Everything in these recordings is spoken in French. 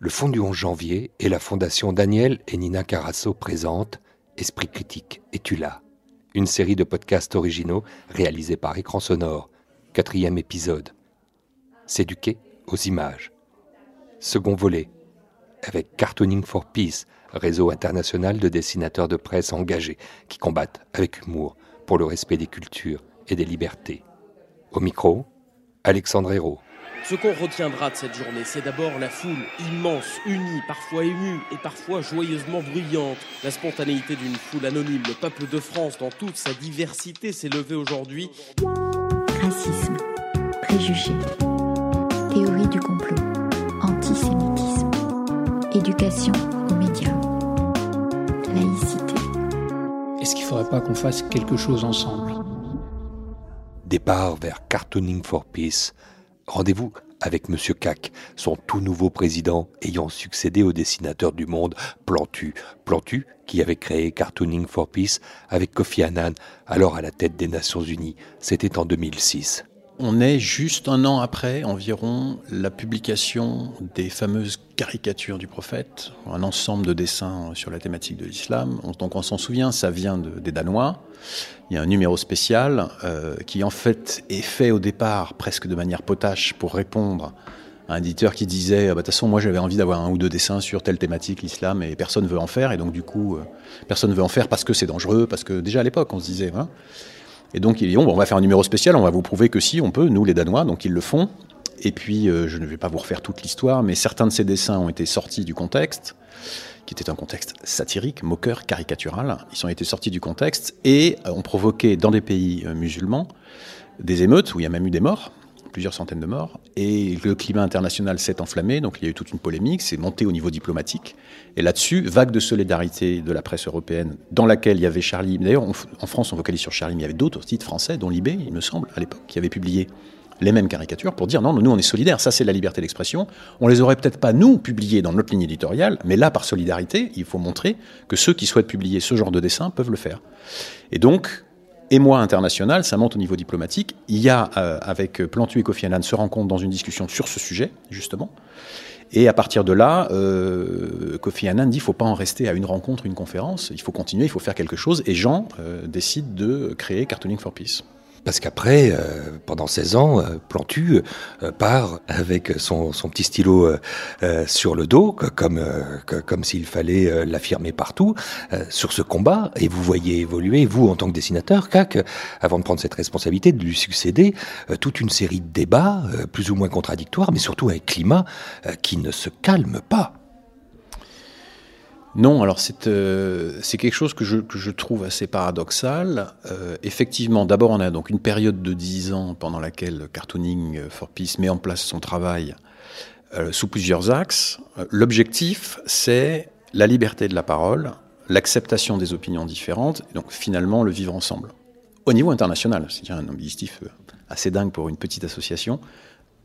Le Fonds du 11 janvier et la Fondation Daniel et Nina Carasso présentent Esprit critique, es-tu là Une série de podcasts originaux réalisés par Écran Sonore. Quatrième épisode. S'éduquer aux images. Second volet. Avec Cartooning for Peace, réseau international de dessinateurs de presse engagés qui combattent avec humour pour le respect des cultures et des libertés. Au micro, Alexandre Hérault. Ce qu'on retiendra de cette journée, c'est d'abord la foule immense, unie, parfois émue et parfois joyeusement bruyante. La spontanéité d'une foule anonyme, le peuple de France dans toute sa diversité s'est levé aujourd'hui. Racisme, préjugés, théorie du complot, antisémitisme, éducation aux médias, laïcité. Est-ce qu'il ne faudrait pas qu'on fasse quelque chose ensemble? Départ vers Cartooning for Peace Rendez-vous avec Monsieur Cac, son tout nouveau président ayant succédé au dessinateur du monde Plantu. Plantu qui avait créé Cartooning for Peace avec Kofi Annan, alors à la tête des Nations Unies. C'était en 2006. On est juste un an après environ la publication des fameuses caricatures du prophète, un ensemble de dessins sur la thématique de l'islam. Donc on s'en souvient, ça vient des Danois. Il y a un numéro spécial euh, qui en fait est fait au départ presque de manière potache pour répondre à un éditeur qui disait ah bah, de toute façon moi j'avais envie d'avoir un ou deux dessins sur telle thématique l'islam et personne veut en faire et donc du coup euh, personne veut en faire parce que c'est dangereux parce que déjà à l'époque on se disait hein, et donc ils dit on va faire un numéro spécial, on va vous prouver que si on peut, nous les Danois, donc ils le font. Et puis euh, je ne vais pas vous refaire toute l'histoire, mais certains de ces dessins ont été sortis du contexte, qui était un contexte satirique, moqueur, caricatural. Ils ont été sortis du contexte et ont provoqué dans des pays euh, musulmans des émeutes où il y a même eu des morts plusieurs centaines de morts. Et le climat international s'est enflammé, donc il y a eu toute une polémique, c'est monté au niveau diplomatique. Et là-dessus, vague de solidarité de la presse européenne, dans laquelle il y avait Charlie. D'ailleurs, en France, on vocalise sur Charlie, mais il y avait d'autres titres français, dont Libé, il me semble, à l'époque, qui avait publié les mêmes caricatures pour dire non, nous on est solidaires, ça c'est la liberté d'expression. On les aurait peut-être pas nous publiées dans notre ligne éditoriale, mais là par solidarité, il faut montrer que ceux qui souhaitent publier ce genre de dessin peuvent le faire. Et donc émoi international, ça monte au niveau diplomatique. Il y a, euh, avec Plantu et Kofi Annan, se rencontrent dans une discussion sur ce sujet, justement. Et à partir de là, euh, Kofi Annan dit qu'il ne faut pas en rester à une rencontre, une conférence, il faut continuer, il faut faire quelque chose. Et Jean euh, décide de créer Cartooning for Peace. Parce qu'après, euh, pendant 16 ans, euh, Plantu euh, part avec son, petit stylo sur le dos, comme, comme s'il fallait l'affirmer partout, sur ce combat. Et vous voyez évoluer, vous, en tant que dessinateur, CAC, avant de prendre cette responsabilité, de lui succéder, toute une série de débats, plus ou moins contradictoires, mais surtout un climat qui ne se calme pas. Non, alors euh, c'est quelque chose que je, trouve assez paradoxal. Euh, effectivement, d'abord on a donc une période de 10 ans pendant laquelle Cartooning for Peace met en place son travail euh, sous plusieurs axes. L'objectif, c'est la liberté de la parole, l'acceptation des opinions différentes, et donc finalement le vivre ensemble. Au niveau international, c'est un objectif assez dingue pour une petite association,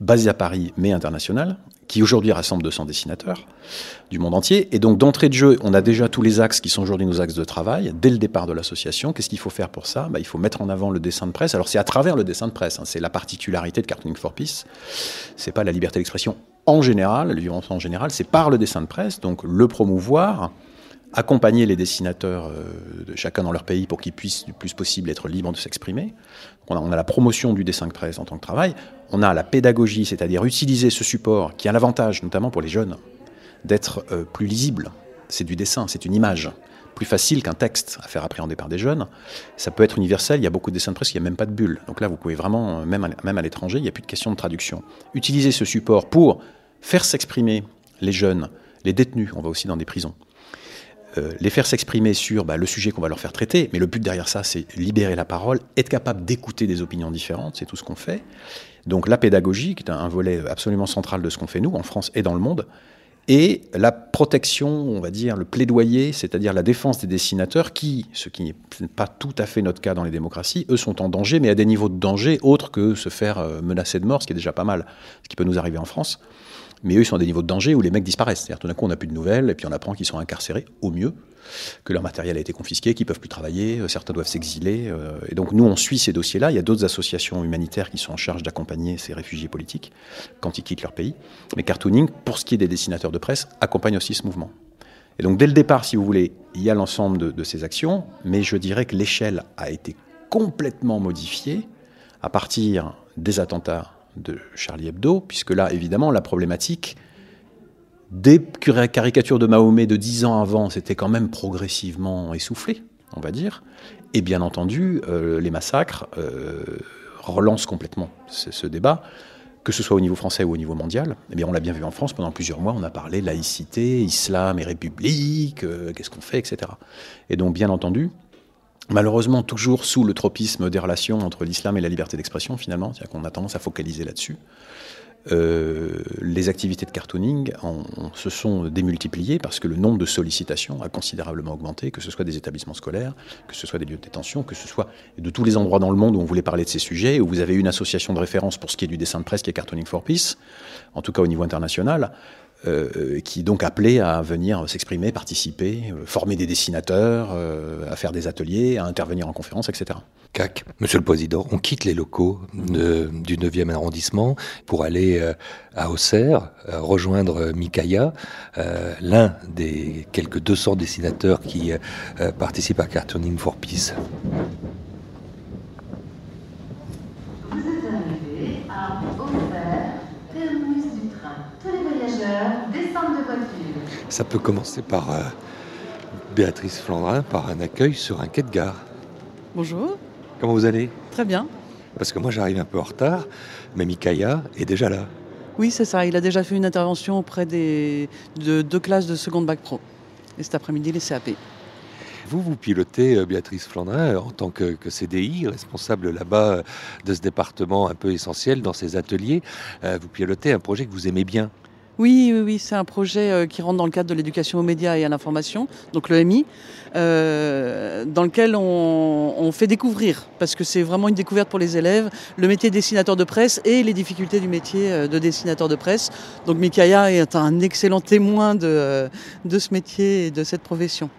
basée à Paris mais internationale, qui aujourd'hui rassemble 200 dessinateurs du monde entier. Et donc d'entrée de jeu, on a déjà tous les axes qui sont aujourd'hui nos axes de travail, dès le départ de l'association. Qu'est-ce qu'il faut faire pour ça? Bah, Il faut mettre en avant le dessin de presse. Alors c'est à travers le dessin de presse, hein. c'est la particularité de Cartooning for Peace. C'est pas la liberté d'expression en général, la en général, c'est par le dessin de presse, donc le promouvoir, accompagner les dessinateurs euh, de chacun dans leur pays pour qu'ils puissent du plus possible être libres de s'exprimer. On a, la promotion du dessin de presse en tant que travail, on a la pédagogie, c'est-à-dire utiliser ce support qui a l'avantage, notamment pour les jeunes, d'être euh, plus lisible. C'est du dessin, c'est une image, plus facile qu'un texte à faire appréhender par des jeunes. Ça peut être universel, il y a beaucoup de dessins de presse, il n'y a même pas de bulle. Donc là, vous pouvez vraiment, euh, même à, même à l'étranger, il n'y a plus de question de traduction. Utiliser ce support pour faire s'exprimer les jeunes, les détenus, on va aussi dans des prisons, euh, les faire s'exprimer sur bah, le sujet qu'on va leur faire traiter, mais le but derrière ça, c'est libérer la parole, être capable d'écouter des opinions différentes, c'est tout ce qu'on fait. Donc la pédagogie, qui est un volet absolument central de ce qu'on fait nous, en France et dans le monde, et la protection, on va dire, le plaidoyer, c'est-à-dire la défense des dessinateurs qui, ce qui n'est pas tout à fait notre cas dans les démocraties, eux sont en danger, mais à des niveaux de danger autres que se faire euh, menacer de mort, ce qui est déjà pas mal, ce qui peut nous arriver en France. Mais eux, ils sont à des niveaux de danger où les mecs disparaissent. C'est-à-dire, tout d'un coup, on n'a plus de nouvelles, et puis on apprend qu'ils sont incarcérés, au mieux, que leur matériel a été confisqué, qu'ils peuvent plus travailler, euh, certains doivent s'exiler. euh, et donc, nous, on suit ces dossiers-là. Il y a d'autres associations humanitaires qui sont en charge d'accompagner ces réfugiés politiques quand ils quittent leur pays. Mais Cartooning, pour ce qui est des dessinateurs de presse, accompagne aussi ce mouvement. Et donc, dès le départ, si vous voulez, il y a l'ensemble de ces actions, mais je dirais que l'échelle a été complètement modifiée à partir des attentats de Charlie Hebdo, puisque là, évidemment, la problématique des caricatures de Mahomet de dix ans avant, c'était quand même progressivement essoufflé, on va dire. Et bien entendu, euh, les massacres euh, relancent complètement ce, ce débat, que ce soit au niveau français ou au niveau mondial. Eh bien, on l'a bien vu en France, pendant plusieurs mois, on a parlé laïcité, islam et république, euh, qu'est-ce qu'on fait, etc. Et donc, bien entendu, malheureusement, toujours sous le tropisme des relations entre l'islam et la liberté d'expression, finalement, c'est-à-dire qu'on a tendance à focaliser là-dessus. Euh, les activités de cartooning se sont démultipliées parce que le nombre de sollicitations a considérablement augmenté, que ce soit des établissements scolaires, que ce soit des lieux de détention, que ce soit de tous les endroits dans le monde où on voulait parler de ces sujets, où vous avez une association de référence pour ce qui est du dessin de presse qui est Cartooning for Peace, en tout cas au niveau international, euh, qui donc appelait à venir s'exprimer, participer, euh, former des dessinateurs, euh, à faire des ateliers, à intervenir en conférence, etc. CAC, Monsieur le Président, on quitte les locaux du 9e arrondissement pour aller euh, à Auxerre, rejoindre Mikaya, l'un des quelques 200 dessinateurs qui participent à Cartooning for Peace. Vous êtes arrivé à Auxerre, terminus du train. Tous les voyageurs descendent de voiture. Ça peut commencer par euh, Béatrice Flandrin, par un accueil sur un quai de gare. Bonjour, Comment vous allez? Très bien. Parce que moi j'arrive un peu en retard, mais Mikaya est déjà là. Oui, c'est ça. Il a déjà fait une intervention auprès des, de deux classes de seconde bac pro. Et cet après-midi, les CAP. Vous, vous pilotez euh, Béatrice Flandrin euh, en tant que, que CDI, responsable là-bas euh, de ce département un peu essentiel dans ces ateliers. Vous pilotez un projet que vous aimez bien. Oui, oui, c'est un projet euh, qui rentre dans le cadre de l'éducation aux médias et à l'information, donc le MI, euh, dans lequel on, on fait découvrir, parce que c'est vraiment une découverte pour les élèves, le métier de dessinateur de presse et les difficultés du métier euh, de dessinateur de presse. Donc Mikaya est un excellent témoin de, euh, de ce métier et de cette profession.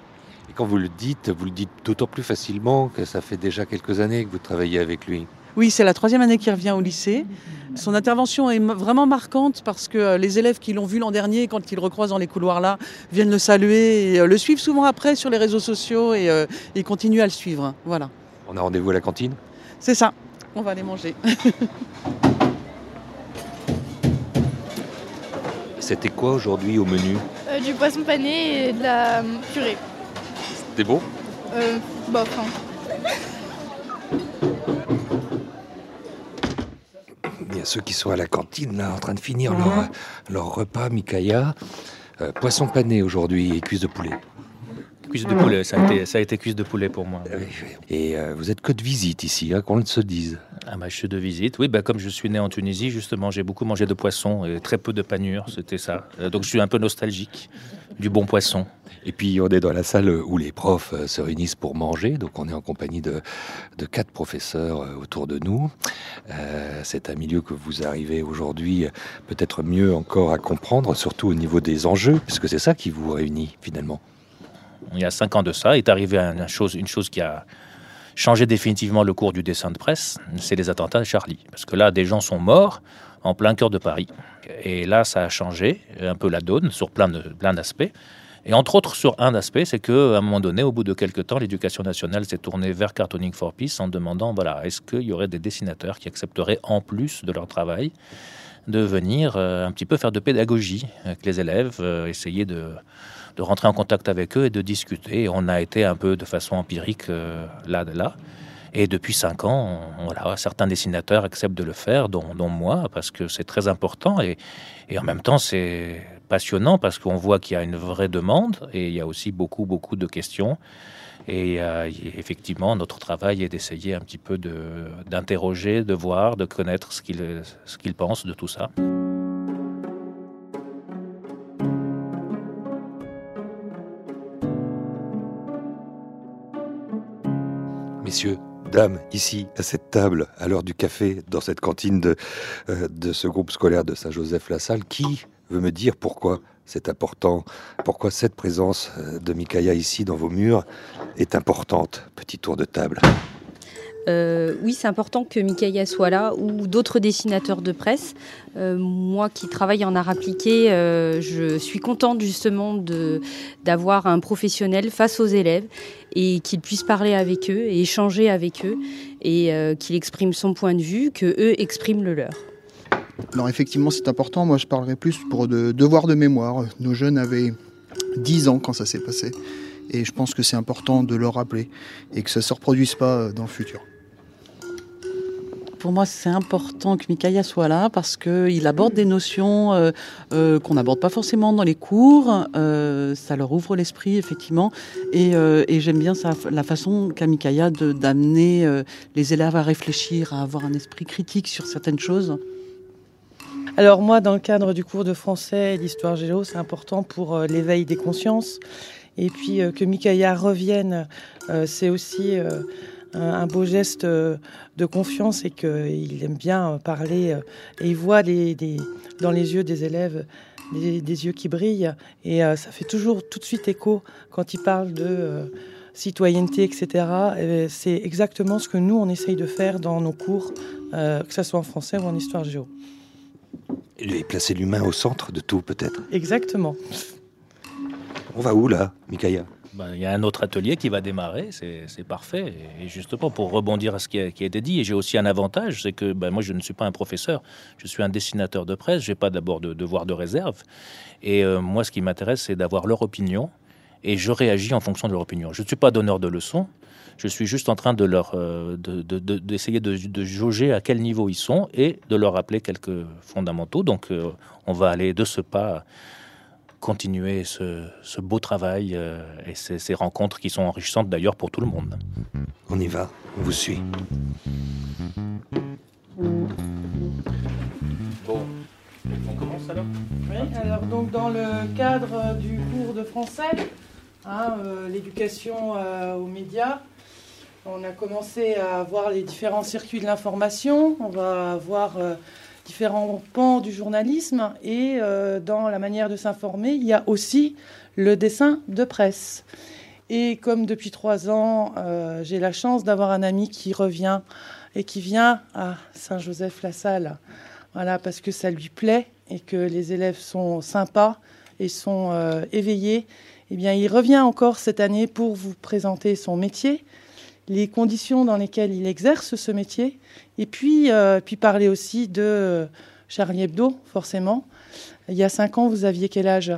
Et quand vous le dites, vous le dites d'autant plus facilement que ça fait déjà quelques années que vous travaillez avec lui. Oui, c'est la troisième année qu'il revient au lycée. Son intervention est vraiment marquante parce que euh, les élèves qui l'ont vu l'an dernier, quand ils le recroisent dans les couloirs là, viennent le saluer et euh, le suivent souvent après sur les réseaux sociaux et euh, ils continuent à le suivre. Voilà, On a rendez-vous à la cantine? C'est ça. On va aller manger. C'était quoi aujourd'hui au menu? Euh, du poisson pané et de la purée. C'était bon? Euh, bof, hein. Il y a ceux qui sont à la cantine là en train de finir leur, leur repas, Mikaya. Euh, poisson pané aujourd'hui et cuisse de poulet. Cuisse de poulet, ça a été, ça a été cuisse de poulet pour moi. Et euh, vous êtes que de visite ici, hein, qu'on le se dise. Ah bah, je suis de visite. Oui, bah, comme je suis né en Tunisie, justement, j'ai beaucoup mangé de poisson et très peu de panure, c'était ça. Euh, donc je suis un peu nostalgique du bon poisson. Et puis on est dans la salle où les profs se réunissent pour manger, donc on est en compagnie de, de quatre professeurs autour de nous. Euh, c'est un milieu que vous arrivez aujourd'hui peut-être mieux encore à comprendre, surtout au niveau des enjeux, puisque c'est ça qui vous réunit finalement. Il y a cinq ans de ça, est arrivé une chose, qui a changé définitivement le cours du dessin de presse, c'est les attentats de Charlie. Parce que là, des gens sont morts en plein cœur de Paris. Et là, ça a changé un peu la donne sur plein plein d'aspects. Et entre autres sur un aspect, c'est qu'à un moment donné, au bout de quelques temps, l'éducation nationale s'est tournée vers Cartooning for Peace en demandant, voilà, est-ce qu'il y aurait des dessinateurs qui accepteraient, en plus de leur travail, de venir euh, un petit peu faire de pédagogie avec les élèves, euh, essayer de, de rentrer en contact avec eux et de discuter. Et on a été un peu de façon empirique euh, là, là. Et depuis cinq ans, voilà, certains dessinateurs acceptent de le faire, dont, moi, parce que c'est très important. Et en même temps, c'est passionnant parce qu'on voit qu'il y a une vraie demande et il y a aussi beaucoup, beaucoup de questions. Et euh, effectivement, notre travail est d'essayer un petit peu d'interroger, de, voir, de connaître ce qu'ils qu'ils pensent de tout ça. Messieurs, dames, ici, à cette table, à l'heure du café, dans cette cantine de, euh, de ce groupe scolaire de Saint-Joseph-la-Salle, qui veut me dire pourquoi c'est important, pourquoi cette présence euh, de Mikaya ici dans vos murs est importante. Petit tour de table. Euh, oui, c'est important que Mikaya soit là ou d'autres dessinateurs de presse. Euh, moi qui travaille en art appliqué, je suis contente justement d'avoir un professionnel face aux élèves et qu'il puisse parler avec eux et échanger avec eux et qu'il exprime son point de vue, que eux expriment le leur. Alors effectivement c'est important, moi je parlerai plus pour de devoirs de mémoire. Nos jeunes avaient 10 ans quand ça s'est passé et je pense que c'est important de leur rappeler et que ça ne se reproduise pas dans le futur pour moi, c'est important que Mikaya soit là parce qu'il aborde des notions euh, euh, qu'on n'aborde pas forcément dans les cours. Euh, ça leur ouvre l'esprit, effectivement. Et, j'aime bien la façon qu'a Mikaya d'amener les élèves à réfléchir, à avoir un esprit critique sur certaines choses. Alors moi, dans le cadre du cours de français et d'histoire géo, c'est important pour l'éveil des consciences. Et puis que Mikaya revienne, c'est aussi un beau geste euh, de confiance et qu'il aime bien parler euh, et il voit dans les yeux des élèves des, yeux qui brillent et euh, ça fait toujours tout de suite écho quand il parle de citoyenneté, etc. C'est exactement ce que nous, on essaye de faire dans nos cours, que ce soit en français ou en histoire géo. Et placer l'humain au centre de tout, peut-être. Exactement. On va où, là, Mikaya ben, il y a un autre atelier qui va démarrer, c'est parfait. Et justement, pour rebondir à ce qui a, été dit, et j'ai aussi un avantage, c'est que ben, moi, je ne suis pas un professeur, je suis un dessinateur de presse, je n'ai pas d'abord de devoir de réserve. Et euh, moi, ce qui m'intéresse, c'est d'avoir leur opinion, et je réagis en fonction de leur opinion. Je ne suis pas donneur de leçons, je suis juste en train de leur euh, d'essayer de, de, jauger à quel niveau ils sont et de leur rappeler quelques fondamentaux. Donc, euh, on va aller de ce pas continuer ce, beau travail euh, et ces, rencontres qui sont enrichissantes d'ailleurs pour tout le monde. On y va, on vous suit. Bon, on commence alors? Oui, alors donc dans le cadre du cours de français, hein, euh, l'éducation euh, aux médias, on a commencé à voir les différents circuits de l'information, on va voir différents pans du journalisme et euh, dans la manière de s'informer, il y a aussi le dessin de presse. Et comme depuis trois ans, euh, j'ai la chance d'avoir un ami qui revient et qui vient à Saint-Joseph-la-Salle, voilà, parce que ça lui plaît et que les élèves sont sympas et sont euh, éveillés. Eh bien, il revient encore cette année pour vous présenter son métier, les conditions dans lesquelles il exerce ce métier, et puis, euh, puis parler aussi de Charlie Hebdo, forcément. Il y a cinq ans, vous aviez quel âge?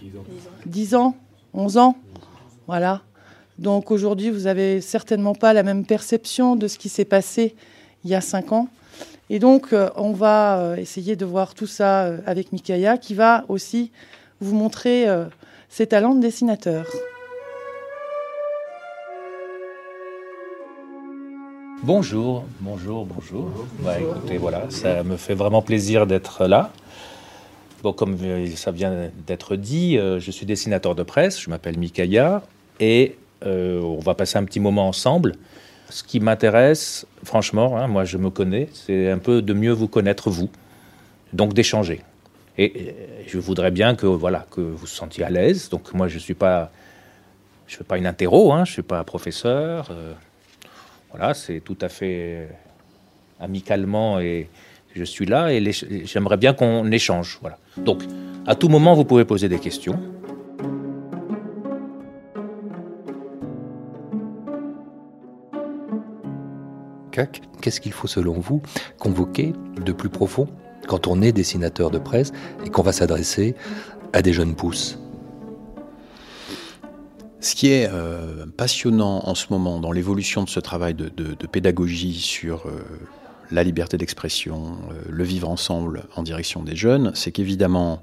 10 ans. 10 ans 11 ans Voilà. Donc aujourd'hui, vous n'avez certainement pas la même perception de ce qui s'est passé il y a cinq ans. Et donc, euh, on va euh, essayer de voir tout ça avec Mikaya, qui va aussi vous montrer ses talents de dessinateur. Bonjour, bonjour, bonjour. Bah, écoutez, voilà, ça me fait vraiment plaisir d'être là. Bon, comme ça vient d'être dit, euh, je suis dessinateur de presse, je m'appelle Mikaya, et euh, on va passer un petit moment ensemble. Ce qui m'intéresse, franchement, hein, moi je me connais, c'est un peu de mieux vous connaître vous, donc d'échanger. Et, je voudrais bien que voilà que vous vous sentiez à l'aise. Donc moi je suis pas, je fais pas une interro, hein, je suis pas professeur. Euh, voilà, c'est tout à fait amicalement et je suis là et j'aimerais bien qu'on échange. Voilà. Donc, à tout moment, vous pouvez poser des questions. Qu'est-ce qu'il faut selon vous convoquer de plus profond quand on est dessinateur de presse et qu'on va s'adresser à des jeunes pousses? Ce qui est euh, passionnant en ce moment dans l'évolution de ce travail de, pédagogie sur euh, la liberté d'expression, euh, le vivre ensemble en direction des jeunes, c'est qu'évidemment,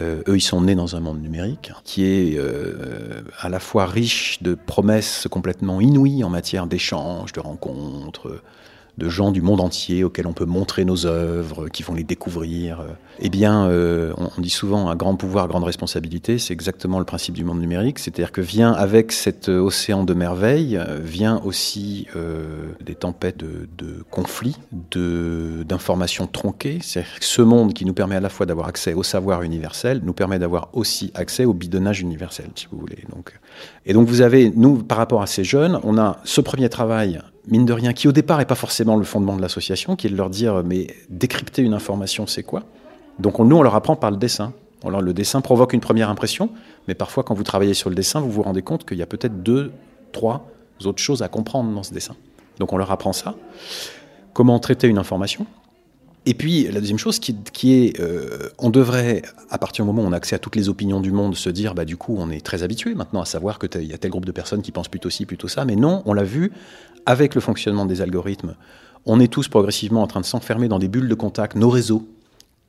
eux, ils sont nés dans un monde numérique qui est à la fois riche de promesses complètement inouïes en matière d'échanges, de rencontres, de gens du monde entier auxquels on peut montrer nos œuvres, qui vont les découvrir. Eh bien, euh, on, dit souvent un grand pouvoir, grande responsabilité. C'est exactement le principe du monde numérique. C'est-à-dire que vient avec cet océan de merveilles, vient aussi euh, des tempêtes de, de conflits, d'informations tronquées. C'est ce monde qui nous permet à la fois d'avoir accès au savoir universel, nous permet d'avoir aussi accès au bidonnage universel, si vous voulez. Donc, et donc vous avez, nous, par rapport à ces jeunes, on a ce premier travail mine de rien, qui au départ n'est pas forcément le fondement de l'association, qui est de leur dire, mais décrypter une information, c'est quoi? Donc nous, on leur apprend par le dessin. Le dessin provoque une première impression, mais parfois, quand vous travaillez sur le dessin, vous vous rendez compte qu'il y a peut-être deux, trois autres choses à comprendre dans ce dessin. Donc on leur apprend ça. Comment traiter une information? Et puis la deuxième chose qui, est, euh, on devrait, à partir du moment où on a accès à toutes les opinions du monde, se dire, bah du coup, on est très habitué maintenant à savoir qu'il y a tel groupe de personnes qui pensent plutôt ci, plutôt ça. Mais non, on l'a vu avec le fonctionnement des algorithmes. On est tous progressivement en train de s'enfermer dans des bulles de contact, nos réseaux,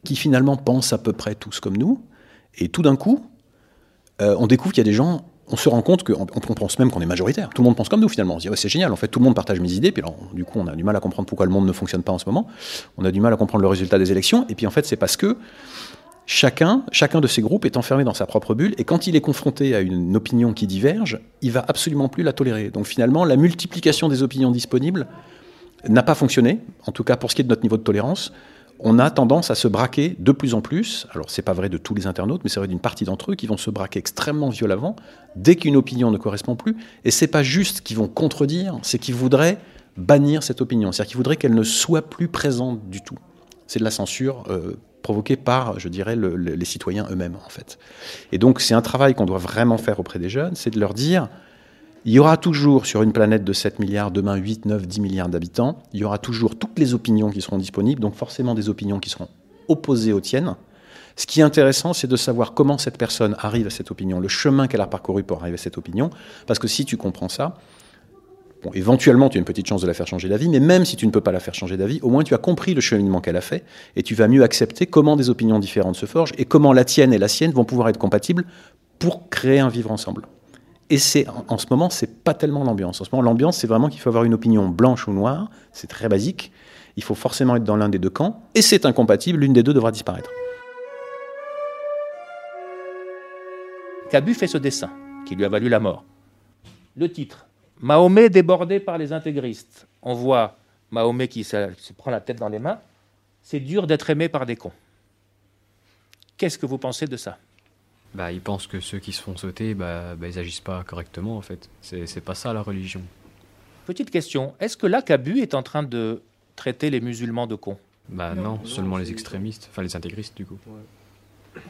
qui finalement pensent à peu près tous comme nous. Et tout d'un coup, euh, on découvre qu'il y a des gens on se rend compte qu'on on même qu'on est majoritaire. Tout le monde pense comme nous finalement. On se dit c'est génial, en fait tout le monde partage mes idées, puis du coup on a du mal à comprendre pourquoi le monde ne fonctionne pas en ce moment. On a du mal à comprendre le résultat des élections, et puis en fait c'est parce que chacun, chacun de ces groupes est enfermé dans sa propre bulle, et quand il est confronté à une opinion qui diverge, il va absolument plus la tolérer. Donc finalement la multiplication des opinions disponibles n'a pas fonctionné, en tout cas pour ce qui est de notre niveau de tolérance on a tendance à se braquer de plus en plus. Alors, c'est pas vrai de tous les internautes, mais c'est vrai d'une partie d'entre eux qui vont se braquer extrêmement violemment dès qu'une opinion ne correspond plus. Et c'est pas juste qu'ils vont contredire, c'est qu'ils voudraient bannir cette opinion. C'est-à-dire qu'ils voudraient qu'elle ne soit plus présente du tout. C'est de la censure euh, provoquée par, je dirais, les citoyens eux-mêmes, en fait. Et donc, c'est un travail qu'on doit vraiment faire auprès des jeunes, c'est de leur dire il y aura toujours sur une planète de 7 milliards, demain 8, 9, 10 milliards d'habitants, il y aura toujours toutes les opinions qui seront disponibles, donc forcément des opinions qui seront opposées aux tiennes. Ce qui est intéressant, c'est de savoir comment cette personne arrive à cette opinion, le chemin qu'elle a parcouru pour arriver à cette opinion, parce que si tu comprends ça, éventuellement tu as une petite chance de la faire changer d'avis, mais même si tu ne peux pas la faire changer d'avis, au moins tu as compris le cheminement qu'elle a fait, et tu vas mieux accepter comment des opinions différentes se forgent, et comment la tienne et la sienne vont pouvoir être compatibles pour créer un vivre ensemble. Et c'est en, ce moment, c'est pas tellement l'ambiance. En ce moment, l'ambiance, c'est vraiment qu'il faut avoir une opinion blanche ou noire. C'est très basique. Il faut forcément être dans l'un des deux camps. Et c'est incompatible. L'une des deux devra disparaître. Cabu fait ce dessin qui lui a valu la mort. Le titre Mahomet débordé par les intégristes. On voit Mahomet qui se, se prend la tête dans les mains. C'est dur d'être aimé par des cons. Qu'est-ce que vous pensez de ça? Bah, ils pensent que ceux qui se font sauter, bah, bah ils agissent pas correctement en fait. C'est pas ça la religion. Petite question, est-ce que là, Cabu est en train de traiter les musulmans de cons? Bah non, seulement les extrémistes, enfin les intégristes du coup.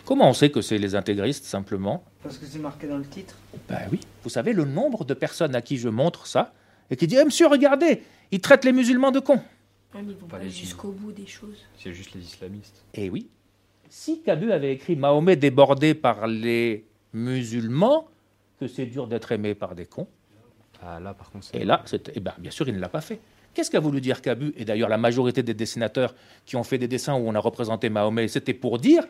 Comment on sait que c'est les intégristes simplement? Parce que c'est marqué dans le titre. Bah oui. Vous savez le nombre de personnes à qui je montre ça et qui disent eh, Monsieur, regardez, ils traitent les musulmans de cons. ils vont pas, jusqu'au bout des choses. C'est juste les islamistes. Eh oui, si Cabu avait écrit Mahomet débordé par les musulmans, que c'est dur d'être aimé par des cons. Ah, là, par contre, et là, eh ben, bien sûr, il ne l'a pas fait. Qu'est-ce qu'a voulu dire Cabu Et d'ailleurs, la majorité des dessinateurs qui ont fait des dessins où on a représenté Mahomet, c'était pour dire,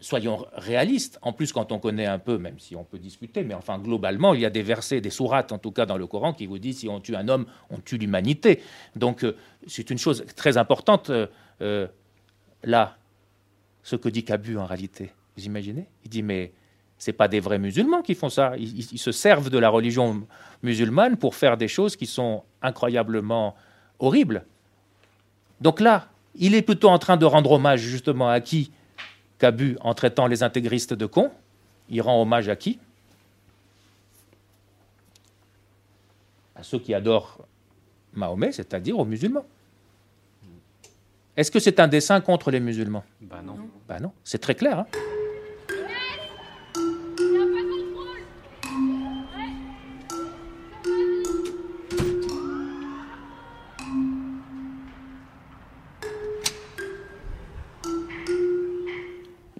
soyons réalistes, en plus quand on connaît un peu, même si on peut discuter, mais enfin globalement, il y a des versets, des sourates en tout cas dans le Coran qui vous disent si on tue un homme, on tue l'humanité. Donc euh, c'est une chose très importante. Euh, euh, là, ce que dit Cabu en réalité. Vous imaginez? Il dit mais c'est pas des vrais musulmans qui font ça. Ils, se servent de la religion musulmane pour faire des choses qui sont incroyablement horribles. Donc là, il est plutôt en train de rendre hommage justement à qui? Cabu en traitant les intégristes de cons. Il rend hommage à qui? À ceux qui adorent Mahomet, c'est-à-dire aux musulmans. Est-ce que c'est un dessin contre les musulmans? Bah non. Bah non, c'est très clair. Hein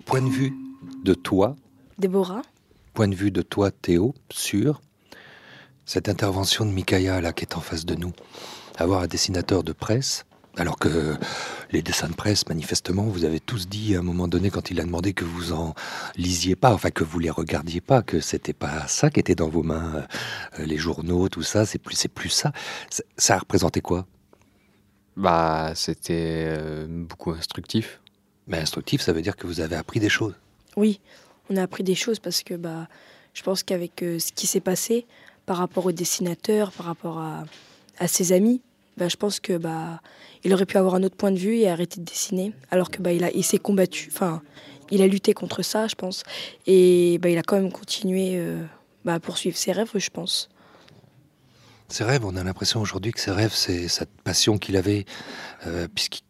Point de vue de toi, Déborah. Point de vue de toi, Théo, sur cette intervention de Mikaya là qui est en face de nous. Avoir un dessinateur de presse alors que les dessins de presse, manifestement, vous avez tous dit à un moment donné quand il a demandé que vous en lisiez pas, enfin que vous les regardiez pas, que c'était pas ça qui était dans vos mains, euh, les journaux, tout ça, c'est plus, c'est plus ça. ça. Ça représentait quoi? Bah, c'était euh, beaucoup instructif. Mais instructif, ça veut dire que vous avez appris des choses. Oui, on a appris des choses parce que bah, je pense qu'avec euh, ce qui s'est passé par rapport au dessinateur, par rapport à, à ses amis, bah, je pense que bah, il aurait pu avoir un autre point de vue et arrêter de dessiner, alors que bah, il, a, il s'est combattu, enfin, il a lutté contre ça, je pense, et bah, il a quand même continué euh, bah, à poursuivre ses rêves, je pense. Ses rêves, on a l'impression aujourd'hui que ses rêves, c'est cette passion qu'il avait, euh, puisqu'il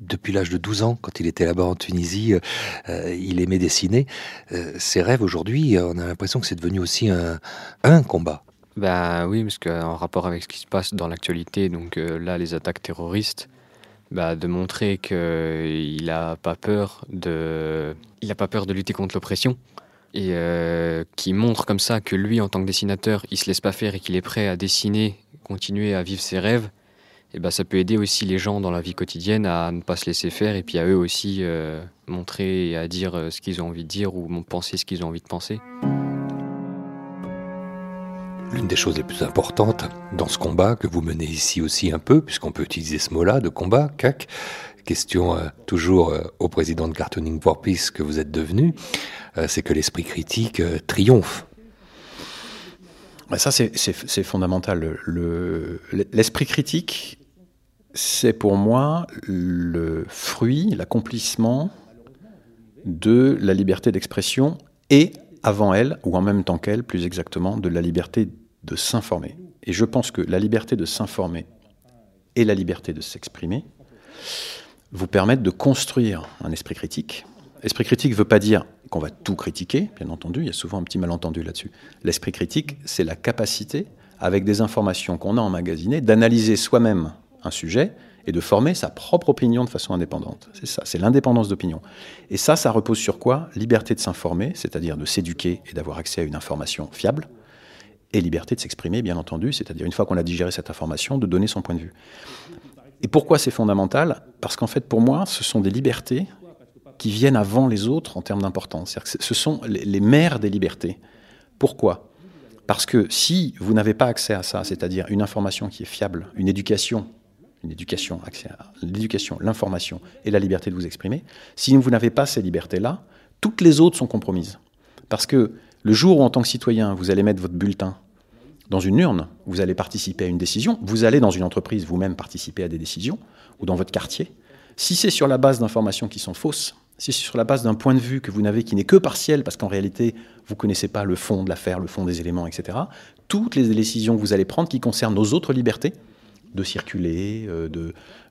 depuis l'âge de 12 ans, quand il était là-bas en Tunisie, euh, euh, il aimait dessiner. Euh, ses rêves aujourd'hui, on a l'impression que c'est devenu aussi un, un combat. Bah oui, parce qu'en rapport avec ce qui se passe dans l'actualité, donc euh, là, les attaques terroristes, bah, de montrer qu'il n'a pas peur de, il a pas peur de lutter contre l'oppression et euh, qui montre comme ça que lui, en tant que dessinateur, il se laisse pas faire et qu'il est prêt à dessiner, continuer à vivre ses rêves. Et bah, ça peut aider aussi les gens dans la vie quotidienne à ne pas se laisser faire et puis à eux aussi euh, montrer et à dire euh, ce qu'ils ont envie de dire ou penser ce qu'ils ont envie de penser. L'une des choses les plus importantes dans ce combat que vous menez ici aussi un peu, puisqu'on peut utiliser ce mot-là de combat, CAC, question euh, toujours euh, au président de Cartooning for Peace que vous êtes devenu, euh, c'est que l'esprit critique triomphe. Ça, c'est- fondamental. Le- L'esprit critique, c'est pour moi le fruit, l'accomplissement de la liberté d'expression et, avant elle, ou en même temps qu'elle, plus exactement, de la liberté de s'informer. Et je pense que la liberté de s'informer et la liberté de s'exprimer vous permettent de construire un esprit critique. Esprit critique ne veut pas dire qu'on va tout critiquer, bien entendu, il y a souvent un petit malentendu là-dessus. L'esprit critique, c'est la capacité, avec des informations qu'on a emmagasinées, d'analyser soi-même un sujet et de former sa propre opinion de façon indépendante. C'est ça, c'est l'indépendance d'opinion. Et ça, ça repose sur quoi? Liberté de s'informer, c'est-à-dire de s'éduquer et d'avoir accès à une information fiable, et liberté de s'exprimer, bien entendu, c'est-à-dire une fois qu'on a digéré cette information, de donner son point de vue. Et pourquoi c'est fondamental? Parce qu'en fait, pour moi, ce sont des libertés qui viennent avant les autres en termes d'importance. Ce sont les mères des libertés. Pourquoi? Parce que si vous n'avez pas accès à ça, c'est-à-dire une information qui est fiable, une éducation, une éducation, à l'éducation, l'information et la liberté de vous exprimer, si vous n'avez pas ces libertés-là, toutes les autres sont compromises. Parce que le jour où, en tant que citoyen, vous allez mettre votre bulletin dans une urne, vous allez participer à une décision, vous allez dans une entreprise vous-même participer à des décisions, ou dans votre quartier, si c'est sur la base d'informations qui sont fausses, si c'est sur la base d'un point de vue que vous n'avez qui n'est que partiel, parce qu'en réalité, vous ne connaissez pas le fond de l'affaire, le fond des éléments, etc., toutes les décisions que vous allez prendre qui concernent nos autres libertés, de circuler, euh,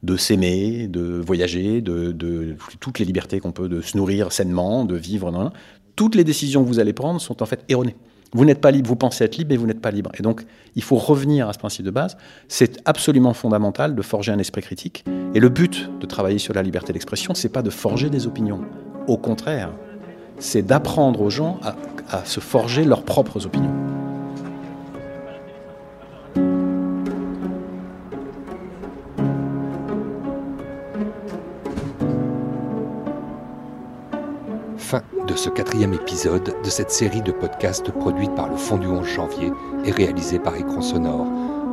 de, s'aimer, de voyager, de, toutes les libertés qu'on peut, de se nourrir sainement, de vivre, toutes les décisions que vous allez prendre sont en fait erronées. Vous n'êtes pas libre, vous pensez être libre, mais vous n'êtes pas libre. Et donc, il faut revenir à ce principe de base. C'est absolument fondamental de forger un esprit critique. Et le but de travailler sur la liberté d'expression, c'est pas de forger des opinions. Au contraire, c'est d'apprendre aux gens à, à se forger leurs propres opinions. Fin de ce quatrième épisode de cette série de podcasts produite par le Fonds du 11 janvier et réalisée par Écran Sonore.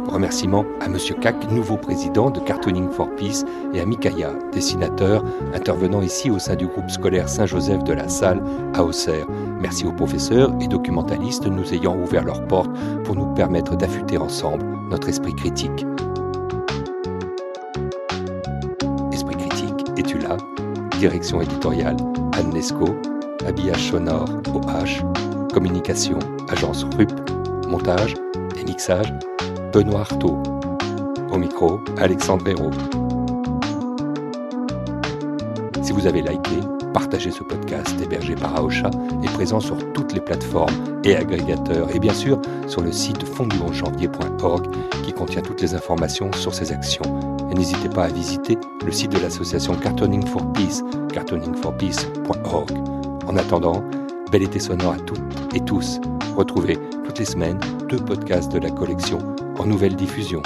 Remerciements à Monsieur Cac, nouveau président de Cartooning for Peace, et à Mikaya, dessinateur, intervenant ici au sein du groupe scolaire Saint-Joseph de la Salle à Auxerre. Merci aux professeurs et documentalistes nous ayant ouvert leurs portes pour nous permettre d'affûter ensemble notre esprit critique. Esprit critique, es-tu là? Direction éditoriale, Anne Lescaut. Habillage sonore, OH. Communication, agence RUP. Montage et mixage, Benoît Artaud. Au micro, Alexandre Hérault. Si vous avez liké, partagez ce podcast hébergé par Aosha et présent sur toutes les plateformes et agrégateurs et bien sûr sur le site fondduonjanvier.org qui contient toutes les informations sur ces actions. Et n'hésitez pas à visiter le site de l'association Cartooning for Peace, cartooningforpeace.org. En attendant, bel été sonore à toutes et tous. Retrouvez toutes les semaines deux podcasts de la collection en nouvelle diffusion.